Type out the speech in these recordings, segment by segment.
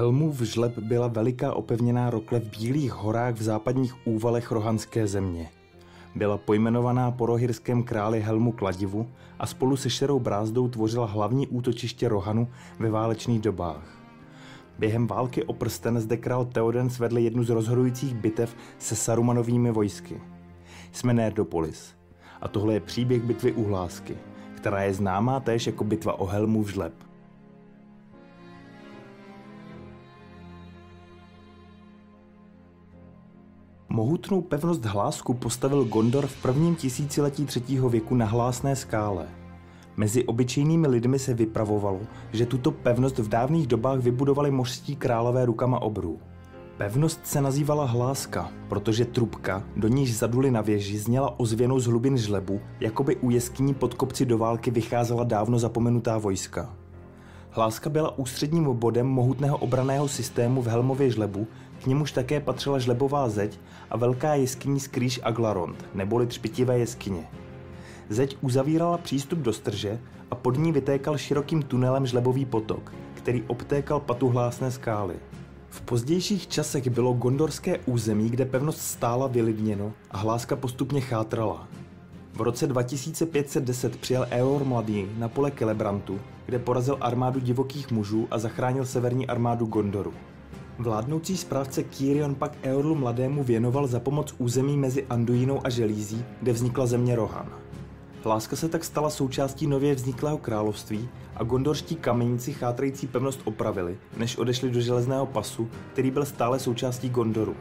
Helmův žleb byla veliká opevněná rokle v Bílých horách v západních úvalech Rohanské země. Byla pojmenovaná po rohyrském králi Helmu Kladivu a spolu se Šerou brázdou tvořila hlavní útočiště Rohanu ve válečných dobách. Během války o prsten zde král Theoden svedl jednu z rozhodujících bitev se Sarumanovými vojsky. Jsme Nerdopolis a tohle je příběh bitvy u Hlásky, která je známá též jako bitva o Helmu v žleb. Mohutnou pevnost Hlásku postavil Gondor v prvním tisíciletí třetího věku na Hlásné skále. Mezi obyčejnými lidmi se vypravovalo, že tuto pevnost v dávných dobách vybudovali mořští králové rukama obrů. Pevnost se nazývala Hláska, protože trubka, do níž zaduli na věži, zněla ozvěnou z hlubin žlebu, jakoby u jeskyní pod kopci do války vycházela dávno zapomenutá vojska. Hláska byla ústředním bodem mohutného obraného systému v Helmově žlebu, k němuž také patřila žlebová zeď a velká jeskyní skrýž Aglarond, neboli třpitivé jeskyně. Zeď uzavírala přístup do strže a pod ní vytékal širokým tunelem žlebový potok, který obtékal patuhlásné skály. V pozdějších časech bylo gondorské území, kde pevnost stála vylidněno a hláska postupně chátrala. V roce 2510 přijel Eor mladý na pole Kelebrantu, kde porazil armádu divokých mužů a zachránil severní armádu Gondoru. Vládnoucí správce Kyrion pak Eorlu mladému věnoval za pomoc území mezi Anduinou a Želízí, kde vznikla země Rohan. Láska se tak stala součástí nově vzniklého království a gondorští kameníci chátrající pevnost opravili, než odešli do železného pasu, který byl stále součástí Gondoru.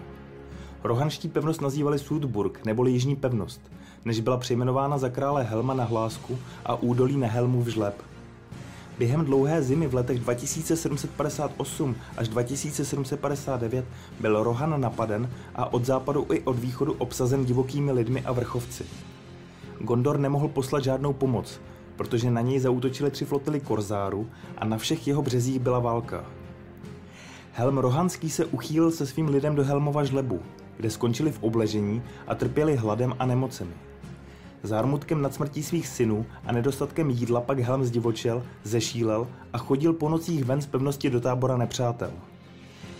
Rohanští pevnost nazývali Sudburg, neboli Jižní pevnost, než byla přejmenována za krále Helma na Hlásku a údolí na Helmu v Žleb. Během dlouhé zimy v letech 2758 až 2759 byl Rohan napaden a od západu i od východu obsazen divokými lidmi a vrchovci. Gondor nemohl poslat žádnou pomoc, protože na něj zautočily tři flotily Korzáru a na všech jeho březích byla válka. Helm Rohanský se uchýlil se svým lidem do Helmova žlebu, kde skončili v obležení a trpěli hladem a nemocemi. Zármutkem nad smrtí svých synů a nedostatkem jídla pak Helm zdivočel, zešílel a chodil po nocích ven z pevnosti do tábora nepřátel.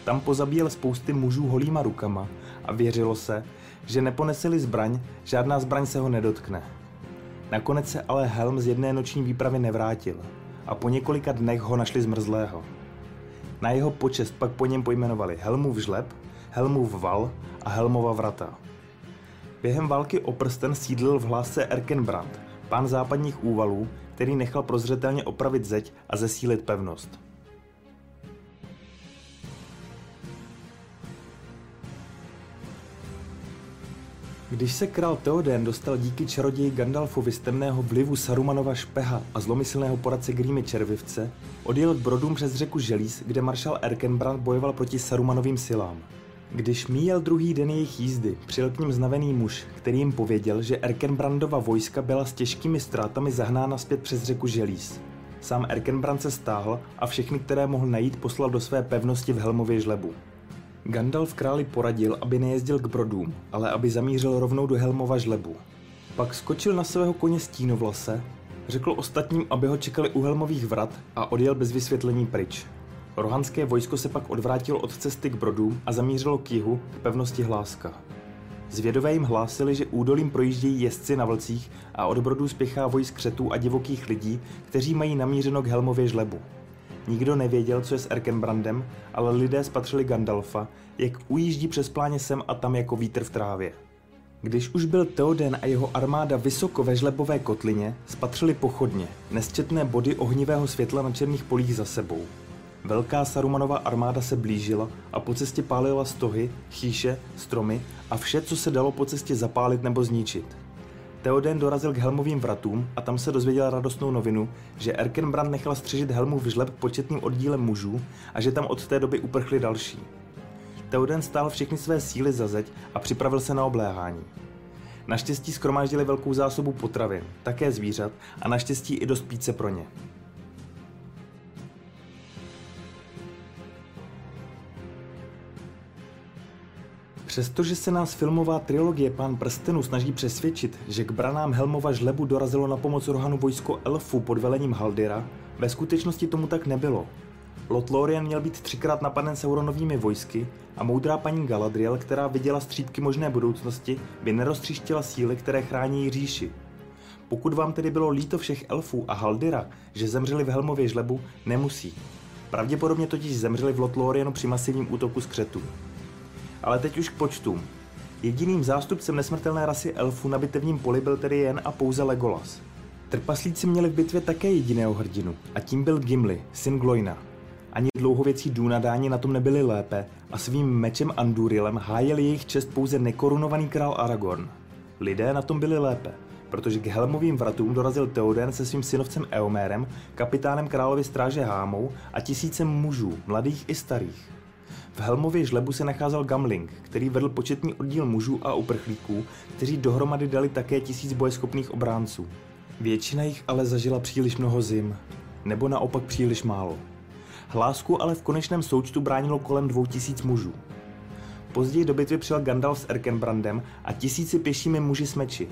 Tam pozabíjel spousty mužů holýma rukama a věřilo se, že neponeseli zbraň, žádná zbraň se ho nedotkne. Nakonec se ale Helm z jedné noční výpravy nevrátil a po několika dnech ho našli zmrzlého. Na jeho počest pak po něm pojmenovali Helmův žleb, Helmův val a Helmova vrata. Během války o prsten sídlil v hlásce Erkenbrand, pán západních úvalů, který nechal prozřetelně opravit zeď a zesílit pevnost. Když se král Theoden dostal díky čaroději Gandalfovi z temného vlivu Sarumanova špeha a zlomyslného poradce Grímy Červivce, odjel k Brodům přes řeku Želíz, kde maršal Erkenbrand bojoval proti Sarumanovým silám. Když míjel druhý den jejich jízdy, přijel k ním znavený muž, který jim pověděl, že Erkenbrandova vojska byla s těžkými ztrátami zahnána zpět přes řeku Želíz. Sám Erkenbrand se stáhl a všechny, které mohl najít, poslal do své pevnosti v Helmově žlebu. Gandalf králi poradil, aby nejezdil k brodům, ale aby zamířil rovnou do Helmova žlebu. Pak skočil na svého koně stínovlase, řekl ostatním, aby ho čekali u Helmových vrat a odjel bez vysvětlení pryč. Rohanské vojsko se pak odvrátilo od cesty k brodům a zamířilo k jihu, k pevnosti Hláska. Zvědové jim hlásili, že údolím projíždějí jezdci na vlcích a od brodů spěchá vojsk křetů a divokých lidí, kteří mají namířeno k Helmově žlebu. Nikdo nevěděl, co je s Erkenbrandem, ale lidé spatřili Gandalfa, jak ujíždí přes pláně sem a tam jako vítr v trávě. Když už byl Theoden a jeho armáda vysoko ve žlebové kotlině, spatřili pochodně, nesčetné body ohnivého světla na černých polích za sebou. Velká Sarumanova armáda se blížila a po cestě pálila stohy, chýše, stromy a vše, co se dalo po cestě zapálit nebo zničit. Theoden dorazil k Helmovým vratům a tam se dozvěděl radostnou novinu, že Erkenbrand nechal střežit Helmu žleb početným oddílem mužů a že tam od té doby uprchli další. Theoden stál všechny své síly za zeď a připravil se na obléhání. Naštěstí skromáždili velkou zásobu potravin, také zvířat a naštěstí i dost píce pro ně. Přestože se nás filmová trilogie Pán prstenů snaží přesvědčit, že k branám Helmova žlebu dorazilo na pomoc Rohanu vojsko elfů pod velením Haldira, ve skutečnosti tomu tak nebylo. Lothlorien měl být třikrát napaden Sauronovými vojsky a moudrá paní Galadriel, která viděla střípky možné budoucnosti, by neroztříštila síly, které chrání říši. Pokud vám tedy bylo líto všech elfů a Haldira, že zemřeli v Helmově žlebu, nemusí. Pravděpodobně totiž zemřeli v Lothlorienu při masivním útoku skřetu. Ale teď už k počtům. Jediným zástupcem nesmrtelné rasy elfů na bitevním poli byl tedy jen a pouze Legolas. Trpaslíci měli v bitvě také jediného hrdinu a tím byl Gimli, syn Gloina. Ani dlouhověcí Dunadáni na tom nebyli lépe a svým mečem Andurilem hájil jejich čest pouze nekorunovaný král Aragorn. Lidé na tom byli lépe, protože k Helmovým vratům dorazil Theoden se svým synovcem Eomérem, kapitánem královy stráže Hámou a tisícem mužů, mladých i starých. V Helmově žlebu se nacházel Gamling, který vedl početný oddíl mužů a uprchlíků, kteří dohromady dali také tisíc bojeschopných obránců. Většina jich ale zažila příliš mnoho zim, nebo naopak příliš málo. Hlásku ale v konečném součtu bránilo kolem dvou tisíc mužů. Později do bitvy přijel Gandalf s Erkenbrandem a tisíci pěšími muži s meči.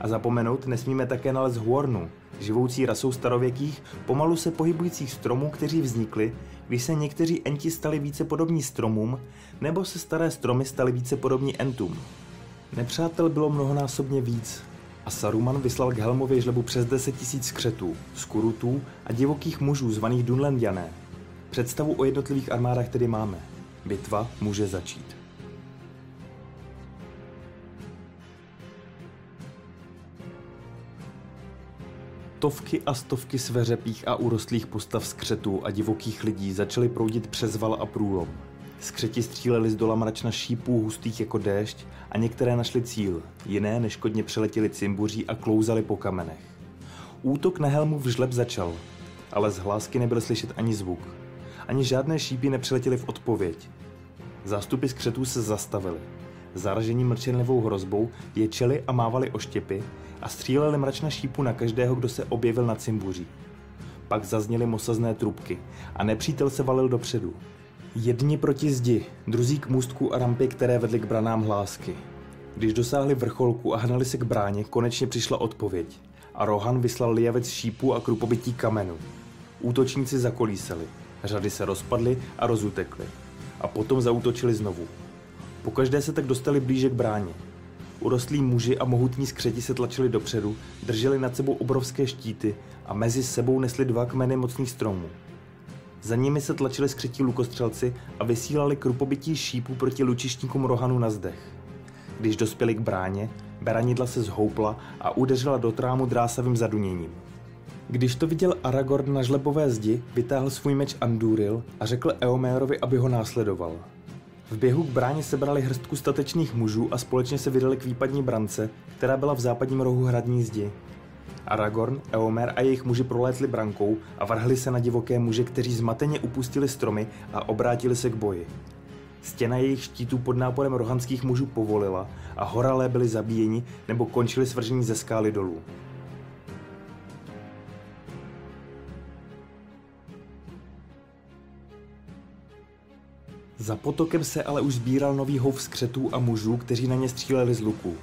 A zapomenout nesmíme také nalez Huornu, živoucí rasou starověkých, pomalu se pohybujících stromů, kteří vznikli, když se někteří enti stali více podobní stromům, nebo se staré stromy staly více podobní entům. Nepřátel bylo mnohonásobně víc a Saruman vyslal k Helmově žlebu přes 10 tisíc skřetů, skurutů a divokých mužů zvaných Dunlandiané. Představu o jednotlivých armádách tedy máme. Bitva může začít. Stovky a stovky sveřepých a urostlých postav skřetů a divokých lidí začaly proudit přes val a průlom. Skřeti stříleli z dola mračna šípů hustých jako déšť a některé našli cíl, jiné neškodně přeletěli cimbuří a klouzali po kamenech. Útok na helmu v žleb začal, ale z hlásky nebyl slyšet ani zvuk. Ani žádné šípy nepřiletěly v odpověď. Zástupy skřetů se zastavily. Zaražení mlčenlivou hrozbou ječeli a mávali oštěpy a stříleli mračna šípu na každého, kdo se objevil na cimbuří. Pak zazněly mosazné trubky a nepřítel se valil dopředu. Jedni proti zdi, druzí k můstku a rampy, které vedly k branám hlásky. Když dosáhli vrcholku a hnali se k bráně, konečně přišla odpověď. A Rohan vyslal lijavec šípů a krupobytí kamenu. Útočníci zakolísali, řady se rozpadly a rozutekly. A potom zautočili znovu. Pokaždé se tak dostali blíže k bráně. Urostlí muži a mohutní skřeti se tlačili dopředu, drželi nad sebou obrovské štíty a mezi sebou nesli dva kmeny mocných stromů. Za nimi se tlačili skřetí lukostřelci a vysílali krupobytí šípů proti lučištníkům Rohanu na zdech. Když dospěli k bráně, beranidla se zhoupla a udeřila do trámu drásavým zaduněním. Když to viděl Aragorn na žlebové zdi, vytáhl svůj meč Andúril a řekl Eomérovi, aby ho následoval. V běhu k bráně sebrali hrstku statečných mužů a společně se vydali k výpadní brance, která byla v západním rohu hradní zdi. Aragorn, Eomer a jejich muži prolétli brankou a vrhli se na divoké muže, kteří zmateně upustili stromy a obrátili se k boji. Stěna jejich štítů pod náporem rohanských mužů povolila a horalé byli zabíjeni nebo končili svržení ze skály dolů. Za potokem se ale už sbíral nový hov skřetů a mužů, kteří na ně stříleli z luku.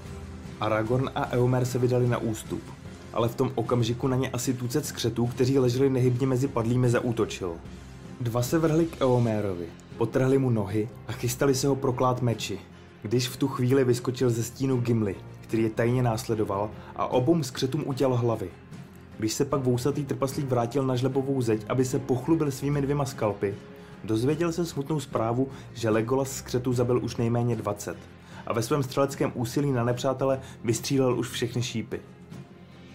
Aragorn a Eomer se vydali na ústup ale v tom okamžiku na ně asi tucet skřetů, kteří leželi nehybně mezi padlými, zaútočil. Dva se vrhli k Eomérovi, potrhli mu nohy a chystali se ho proklát meči, když v tu chvíli vyskočil ze stínu Gimli, který je tajně následoval a obou skřetům utěl hlavy. Když se pak vousatý trpaslík vrátil na žlebovou zeď, aby se pochlubil svými dvěma skalpy, dozvěděl se smutnou zprávu, že Legolas skřetu zabil už nejméně 20 a ve svém střeleckém úsilí na nepřátele vystřílel už všechny šípy.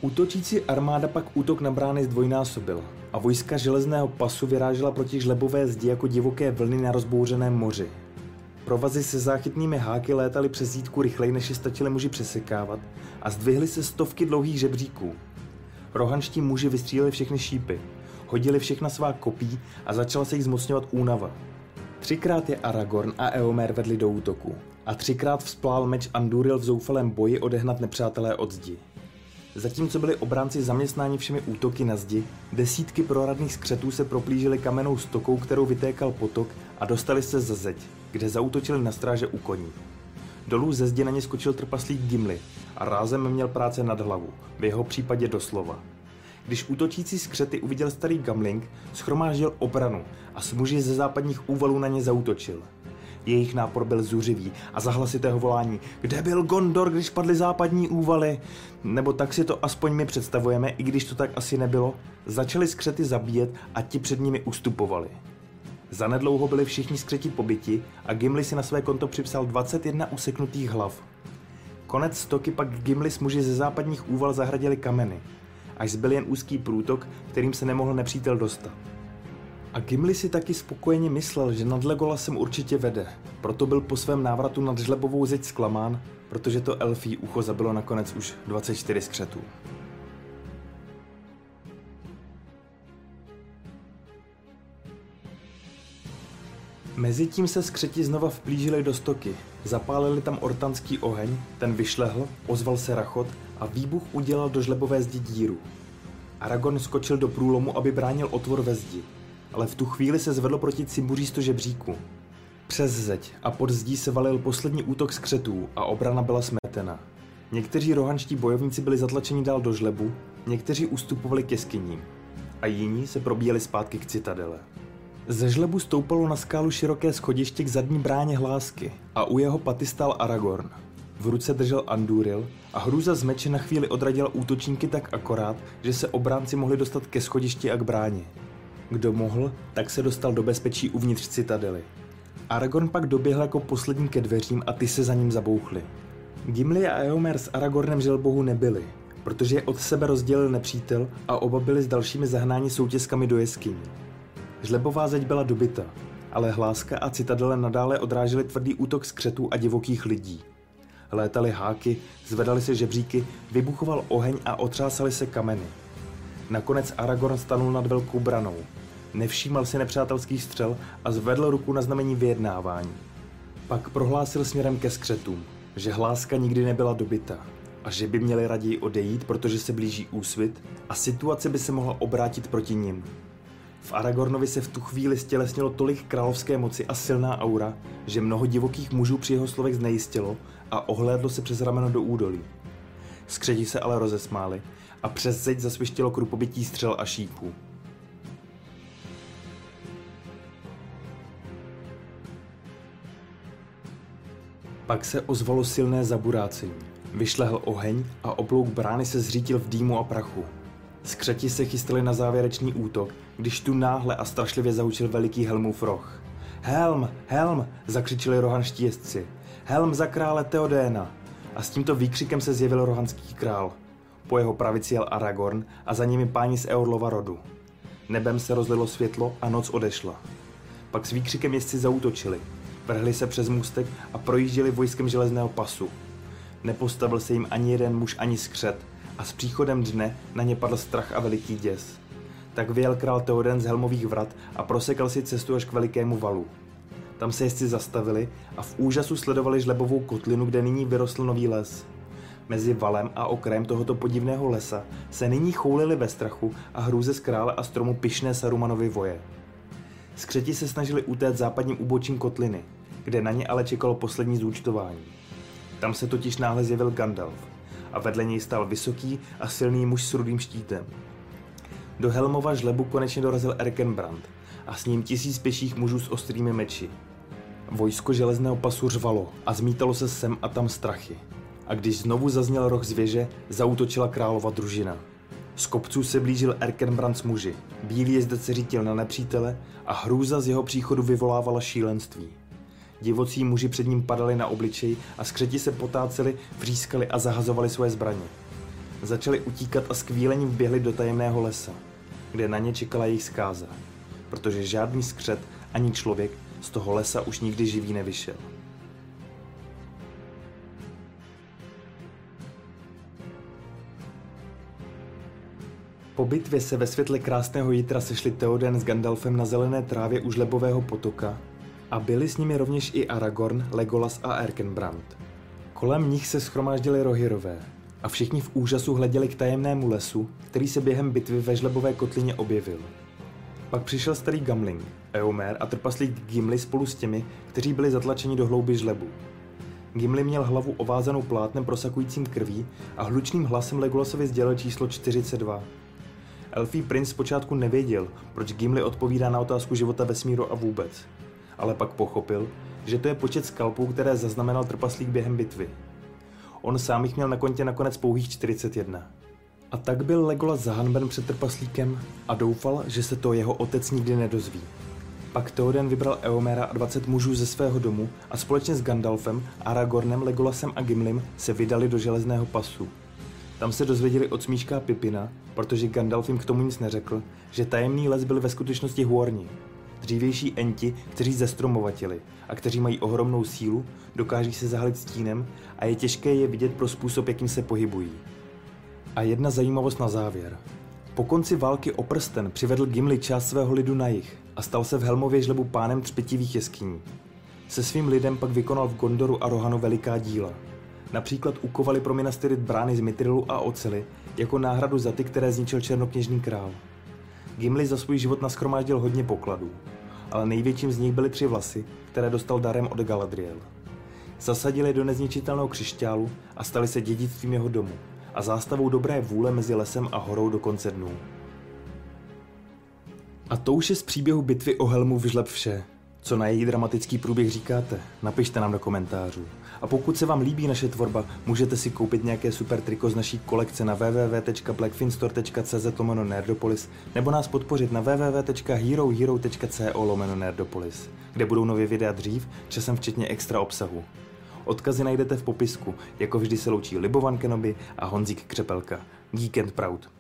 Útočící armáda pak útok na brány zdvojnásobila a vojska železného pasu vyrážela proti žlebové zdi jako divoké vlny na rozbouřeném moři. Provazy se záchytnými háky létaly přes zítku rychleji, než je stačili muži přesekávat a zdvihly se stovky dlouhých žebříků. Rohanští muži vystříleli všechny šípy, hodili všechna svá kopí a začala se jich zmocňovat únava. Třikrát je Aragorn a Eomer vedli do útoku a třikrát vzplál meč Anduril v zoufalém boji odehnat nepřátelé od zdi. Zatímco byli obránci zaměstnáni všemi útoky na zdi, desítky proradných skřetů se proplížily kamenou stokou, kterou vytékal potok a dostali se za zeď, kde zautočili na stráže u koní. Dolů ze zdi na ně skočil trpaslík Gimli a rázem měl práce nad hlavu, v jeho případě doslova. Když útočící skřety uviděl starý Gamling, schromáždil obranu a s muži ze západních úvalů na ně zautočil. Jejich nápor byl zuřivý a za hlasitého volání Kde byl Gondor, když padly západní úvaly? Nebo tak si to aspoň my představujeme, i když to tak asi nebylo. Začali skřety zabíjet a ti před nimi ustupovali. Zanedlouho byli všichni skřeti pobyti a Gimli si na své konto připsal 21 useknutých hlav. Konec stoky pak Gimli s muži ze západních úval zahradili kameny, až zbyl jen úzký průtok, kterým se nemohl nepřítel dostat. A Gimli si taky spokojeně myslel, že nad Legolasem určitě vede, proto byl po svém návratu nad žlebovou zeď zklamán, protože to elfí ucho zabilo nakonec už 24 skřetů. Mezitím se skřeti znova vplížili do stoky, zapálili tam ortanský oheň, ten vyšlehl, ozval se rachot a výbuch udělal do žlebové zdi díru. Aragorn skočil do průlomu, aby bránil otvor ve zdi, ale v tu chvíli se zvedlo proti cimbuřísto žebříku. Přes zeď a pod zdí se valil poslední útok skřetů a obrana byla smetena. Někteří rohanští bojovníci byli zatlačeni dál do žlebu, někteří ustupovali ke skyním a jiní se probíjeli zpátky k citadele. Ze žlebu stoupalo na skálu široké schodiště k zadní bráně hlásky a u jeho paty stál Aragorn. V ruce držel Andúril a hrůza z meče na chvíli odradila útočníky tak akorát, že se obránci mohli dostat ke schodišti a k bráně. Kdo mohl, tak se dostal do bezpečí uvnitř citadely. Aragorn pak doběhl jako poslední ke dveřím a ty se za ním zabouchly. Gimli a Eomer s Aragornem želbohu nebyli, protože je od sebe rozdělil nepřítel a oba byli s dalšími zahnáni soutězkami do jeskyní. Žlebová zeď byla dobyta, ale hláska a citadele nadále odrážely tvrdý útok skřetů a divokých lidí. Létaly háky, zvedaly se žebříky, vybuchoval oheň a otřásaly se kameny. Nakonec Aragorn stanul nad velkou branou. Nevšímal si nepřátelských střel a zvedl ruku na znamení vyjednávání. Pak prohlásil směrem ke skřetům, že hláska nikdy nebyla dobyta a že by měli raději odejít, protože se blíží úsvit a situace by se mohla obrátit proti nim. V Aragornovi se v tu chvíli stělesnilo tolik královské moci a silná aura, že mnoho divokých mužů při jeho slovech znejistilo a ohlédlo se přes rameno do údolí. Skřeti se ale rozesmáli a přes zeď zasvištělo krupobytí střel a šípů. Pak se ozvalo silné zaburácení. Vyšlehl oheň a oblouk brány se zřítil v dýmu a prachu. Skřeti se chystali na závěrečný útok, když tu náhle a strašlivě zaučil veliký Helmův roh. Helm, helm, zakřičili rohanští jezdci. Helm za krále Teodéna. A s tímto výkřikem se zjevil rohanský král. Po jeho pravici jel Aragorn a za nimi páni z Eorlova rodu. Nebem se rozlilo světlo a noc odešla. Pak s výkřikem jezdci zautočili. Vrhli se přes můstek a projížděli vojskem železného pasu. Nepostavil se jim ani jeden muž, ani skřet, a s příchodem dne na ně padl strach a veliký děs. Tak vyjel král Teoden z helmových vrat a prosekal si cestu až k velikému valu. Tam se jezdci zastavili a v úžasu sledovali žlebovou kotlinu, kde nyní vyrostl nový les. Mezi valem a okrajem tohoto podivného lesa se nyní choulili ve strachu a hrůze z krále a stromu pyšné Sarumanovy voje. Skřeti se snažili utéct západním úbočím kotliny, kde na ně ale čekalo poslední zúčtování. Tam se totiž náhle zjevil Gandalf a vedle něj stál vysoký a silný muž s rudým štítem. Do Helmova žlebu konečně dorazil Erkenbrand a s ním tisíc pěších mužů s ostrými meči. Vojsko železného pasu řvalo a zmítalo se sem a tam strachy. A když znovu zazněl roh z věže, zautočila králova družina. Z kopců se blížil Erkenbrand s muži. Bílý jezdec se řítil na nepřítele a hrůza z jeho příchodu vyvolávala šílenství. Divocí muži před ním padali na obličej a skřeti se potáceli, vřískali a zahazovali svoje zbraně. Začali utíkat a skvílením vběhli do tajemného lesa, kde na ně čekala jejich zkáza, protože žádný skřet ani člověk z toho lesa už nikdy živý nevyšel. Po bitvě se ve světle krásného jitra sešli Theoden s Gandalfem na zelené trávě u žlebového potoka a byli s nimi rovněž i Aragorn, Legolas a Erkenbrand. Kolem nich se schromáždili rohirové a všichni v úžasu hleděli k tajemnému lesu, který se během bitvy ve žlebové kotlině objevil. Pak přišel starý Gamling, Eomer a trpaslík Gimli spolu s těmi, kteří byli zatlačeni do hlouby žlebu. Gimli měl hlavu ovázanou plátnem prosakujícím krví a hlučným hlasem Legolasovi sdělil číslo 42. Elfí princ zpočátku nevěděl, proč Gimli odpovídá na otázku života vesmíru a vůbec. Ale pak pochopil, že to je počet skalpů, které zaznamenal trpaslík během bitvy. On sám jich měl na kontě nakonec pouhých 41. A tak byl Legolas zahanben před trpaslíkem a doufal, že se to jeho otec nikdy nedozví. Pak Theoden vybral Eomera a 20 mužů ze svého domu a společně s Gandalfem, Aragornem, Legolasem a Gimlim se vydali do železného pasu. Tam se dozvěděli od Smíška Pipina, protože Gandalf jim k tomu nic neřekl, že tajemný les byl ve skutečnosti hůrní. Dřívější enti, kteří zestromovatili a kteří mají ohromnou sílu, dokáží se zahalit stínem a je těžké je vidět pro způsob, jakým se pohybují. A jedna zajímavost na závěr. Po konci války o prsten přivedl Gimli část svého lidu na jich a stal se v Helmově žlebu pánem třpitivých jeskyní. Se svým lidem pak vykonal v Gondoru a Rohanu veliká díla. Například ukovali pro Minas Tirith brány z mitrilu a ocely jako náhradu za ty, které zničil černokněžný král. Gimli za svůj život naschromáždil hodně pokladů, ale největším z nich byly tři vlasy, které dostal darem od Galadriel. Zasadili do nezničitelného křišťálu a stali se dědictvím jeho domu a zástavou dobré vůle mezi lesem a horou do konce dnů. A to už je z příběhu bitvy o Helmu vyžleb vše. Co na její dramatický průběh říkáte? Napište nám do komentářů. A pokud se vám líbí naše tvorba, můžete si koupit nějaké super triko z naší kolekce na www.blackfinstore.cz lomeno nerdopolis nebo nás podpořit na www.herohero.co lomeno nerdopolis, kde budou nově videa dřív, časem včetně extra obsahu. Odkazy najdete v popisku, jako vždy se loučí Libovan Kenobi a Honzík Křepelka. Geek and Proud.